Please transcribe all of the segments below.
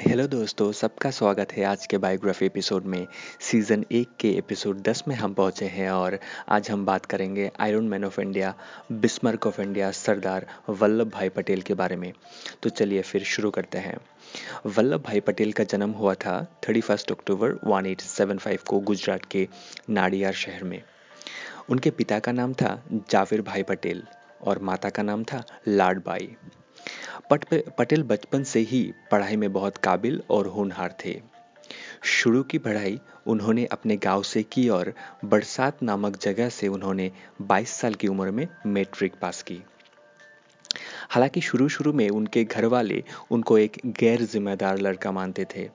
Hello दोस्तों, सबका स्वागत है आज के बायोग्राफी एपिसोड में। सीज़न एक के एपिसोड 10 में हम पहुँचे हैं और आज हम बात करेंगे iron man of India Bismarck of India Sardar Vallabhbhai Patel के बारे में। तो चलिए फिर शुरू करते हैं। वल्लभ भाई पटेल का जन्म हुआ था थर्टी फ़र्स्ट अक्टूबर वन को गुजरात के नाडियार शहर में। उनके पिता का नाम था जाविर भाई पटेल और माता का नाम था लाडबाई। पट पटेल बचपन से ही पढ़ाई में बहुत काबिल और होनहार थे। शुरू की पढ़ाई उन्होंने अपने गाँव से की और बरसात नामक जगह से उन्होंने 22 साल की उम्र में मैट्रिक पास की। हालाँकि शुरू शुरू में उनके घर वाले उनको एक गैर जिम्मेदार लड़का मानते थे।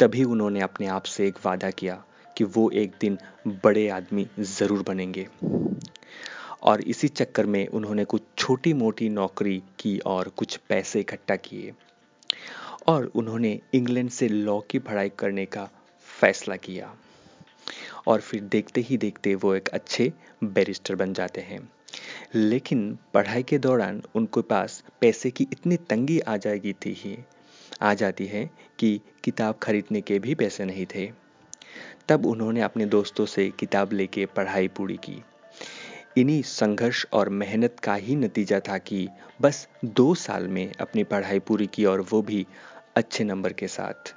तभी उन्होंने अपने आप से एक वादा किया कि वो एक दिन बड़े आदमी ज़रूर बनेंगे। और इसी चक्कर में उन्होंने कुछ छोटी मोटी नौकरी की और कुछ पैसे इकट्ठा किए। और उन्होंने इंग्लैंड से लॉ की पढ़ाई करने का फैसला किया। और फिर देखते ही देखते वो एक अच्छे बैरिस्टर बन जाते हैं। लेकिन पढ़ाई के दौरान उनके पास पैसे की इतनी तंगी आ जाएगी थी ही, आ जाती है कि किताब खरीदने के भी पैसे नहीं थे। तब उन्होंने अपने दोस्तों से किताब लेके पढ़ाई पूरी की। इन्हीं संघर्ष और मेहनत का ही नतीजा था कि बस दो साल में अपनी पढ़ाई पूरी की और वो भी अच्छे नंबर के साथ।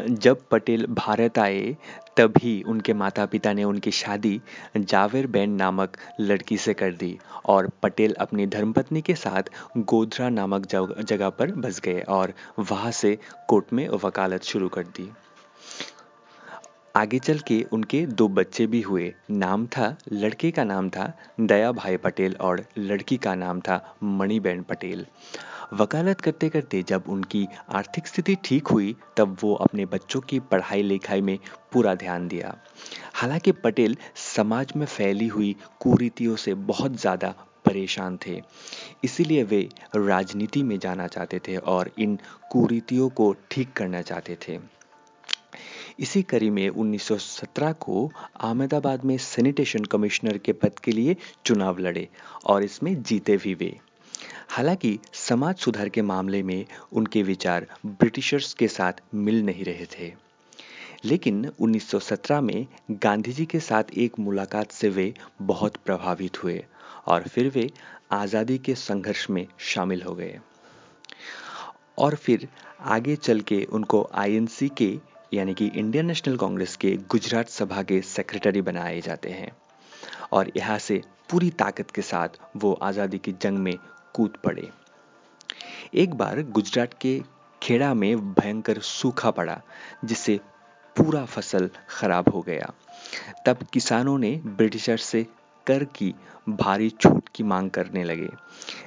जब पटेल भारत आए, तभी उनके माता पिता ने उनकी शादी जावेर बैन नामक लड़की से कर दी और पटेल अपनी धर्मपत्नी के साथ गोधरा नामक जगह पर बस गए और वहाँ से कोर्ट में वकालत शुरू कर दी। आगे चल के उनके दो बच्चे भी हुए। नाम था, लड़के का नाम था दया भाई पटेल और लड़की का नाम था मणिबेन पटेल। वकालत करते करते जब उनकी आर्थिक स्थिति ठीक हुई, तब वो अपने बच्चों की पढ़ाई लिखाई में पूरा ध्यान दिया। हालाँकि पटेल समाज में फैली हुई कुरीतियों से बहुत ज़्यादा परेशान थे, इसीलिए वे राजनीति में जाना चाहते थे और इन कुरीतियों को ठीक करना चाहते थे। इसी कड़ी में 1917 को अहमदाबाद में सैनिटेशन कमिश्नर के पद के लिए चुनाव लड़े और इसमें जीते भी वे। हालाँकि समाज सुधार के मामले में उनके विचार ब्रिटिशर्स के साथ मिल नहीं रहे थे। लेकिन 1917 में गांधी जी के साथ एक मुलाकात से वे बहुत प्रभावित हुए और फिर वे आज़ादी के संघर्ष में शामिल हो गए। और फिर आगे चल के उनको आईएनसी के यानी कि इंडियन नेशनल कांग्रेस के गुजरात सभा के सेक्रेटरी बनाए जाते हैं। और यहाँ से पूरी ताकत के साथ वो आज़ादी की जंग में कूद पड़े। एक बार गुजरात के खेड़ा में भयंकर सूखा पड़ा, जिससे पूरा फ़सल खराब हो गया। तब किसानों ने ब्रिटिशर से कर की भारी छूट की मांग करने लगे।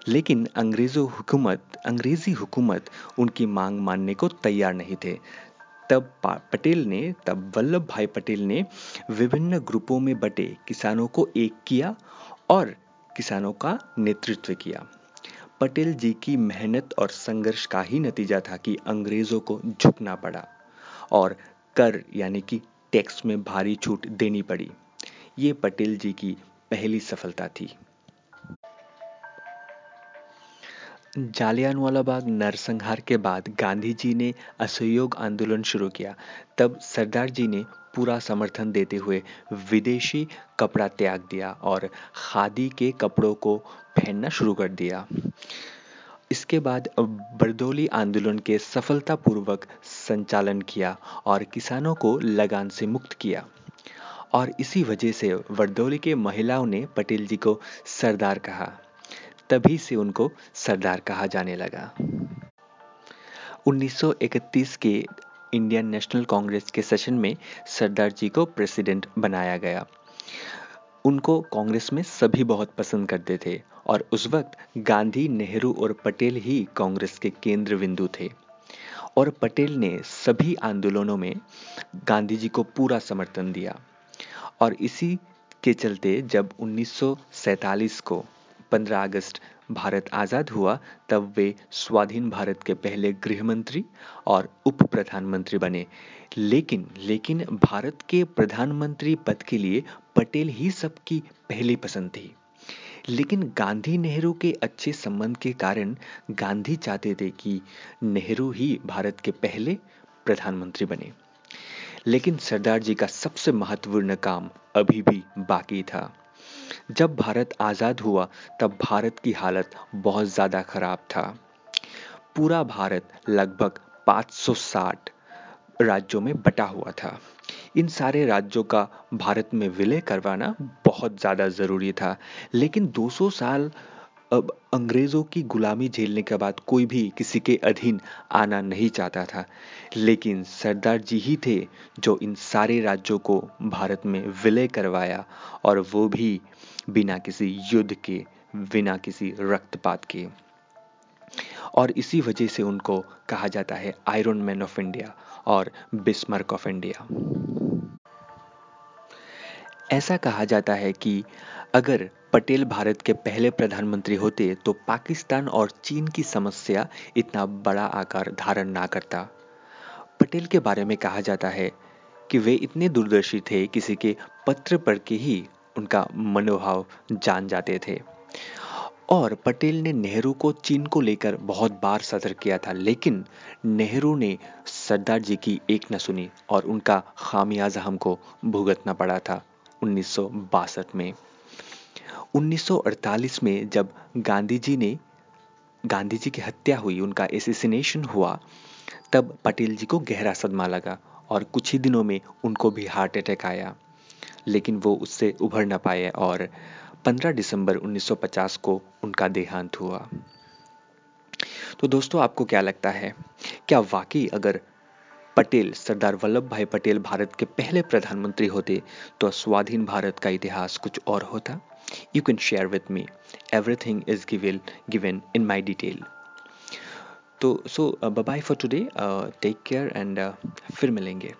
लेकिन अंग्रेज़ों हुकूमत, अंग्रेज़ी हुकूमत उनकी मांग मानने को तैयार नहीं थे। तब पटेल ने, तब वल्लभ भाई पटेल ने विभिन्न ग्रुपों में बटे किसानों को एक किया और किसानों का नेतृत्व किया। पटेल जी की मेहनत और संघर्ष का ही नतीजा था कि अंग्रेज़ों को झुकना पड़ा और कर यानी कि टैक्स में भारी छूट देनी पड़ी। ये पटेल जी की पहली सफलता थी। जालियानवाला बाग नरसंहार के बाद गांधी जी ने असहयोग आंदोलन शुरू किया। तब सरदार जी ने पूरा समर्थन देते हुए विदेशी कपड़ा त्याग दिया और खादी के कपड़ों को पहनना शुरू कर दिया। इसके बाद बरदौली आंदोलन के सफलतापूर्वक संचालन किया और किसानों को लगान से मुक्त किया। और इसी वजह से वर्दौली के महिलाओं ने पटेल जी को सरदार कहा। तभी से उनको सरदार कहा जाने लगा। 1931 के इंडियन नेशनल कांग्रेस के सेशन में सरदार जी को प्रेसिडेंट बनाया गया। उनको कांग्रेस में सभी बहुत पसंद करते थे और उस वक्त गांधी, नेहरू और पटेल ही कांग्रेस के केंद्र बिंदु थे। और पटेल ने सभी आंदोलनों में गांधी जी को पूरा समर्थन दिया। और इसी के चलते जब 1947 को 15 अगस्त, भारत आज़ाद हुआ, तब वे स्वाधीन भारत के पहले गृह मंत्री और उप प्रधानमंत्री बने। लेकिन लेकिन भारत के प्रधानमंत्री पद के लिए पटेल ही सबकी पहली पसंद थी। लेकिन गांधी नेहरू के अच्छे संबंध के कारण गांधी चाहते थे कि नेहरू ही भारत के पहले प्रधानमंत्री बने। लेकिन सरदार जी का सबसे महत्वपूर्ण काम अभी भी बाकी था। जब भारत आज़ाद हुआ, तब भारत की हालत बहुत ज़्यादा खराब था। पूरा भारत लगभग 560 राज्यों में बटा हुआ था। इन सारे राज्यों का भारत में विलय करवाना बहुत ज़्यादा ज़रूरी था, लेकिन 200 साल अब अंग्रेज़ों की गुलामी झेलने के बाद कोई भी किसी के अधीन आना नहीं चाहता था। लेकिन सरदार जी ही थे जो इन सारे राज्यों को भारत में विलय करवाया और वो भी बिना किसी युद्ध के, बिना किसी रक्तपात के। और इसी वजह से उनको कहा जाता है आयरन मैन ऑफ़ इंडिया और बिस्मर्क ऑफ़ इंडिया ऐसा कहा जाता है कि अगर पटेल भारत के पहले प्रधानमंत्री होते तो पाकिस्तान और चीन की समस्या इतना बड़ा आकार धारण ना करता। पटेल के बारे में कहा जाता है कि वे इतने दूरदर्शी थे, किसी के पत्र पढ़ के ही उनका मनोभाव जान जाते थे। और पटेल ने नेहरू को चीन को लेकर बहुत बार सतर्क किया था, लेकिन नेहरू ने सरदार जी की एक न सुनी और उनका खामियाजा हमको भुगतना पड़ा था। उन्नीस में। 1948 में जब गांधी जी ने गांधी जी की हत्या हुई, उनका एसिसिनेशन हुआ, तब पटेल जी को गहरा सदमा लगा और कुछ ही दिनों में उनको भी हार्ट अटैक आया। लेकिन वो उससे उभर ना पाए और 15 दिसंबर 1950 को उनका देहांत हुआ। तो दोस्तों, आपको क्या लगता है, क्या वाकई अगर पटेल, सरदार वल्लभ भाई पटेल भारत के पहले प्रधानमंत्री होते तो स्वाधीन भारत का इतिहास कुछ और होता। You can share with me everything is give given in my detail तो so bye for today take care and फिर मिलेंगे।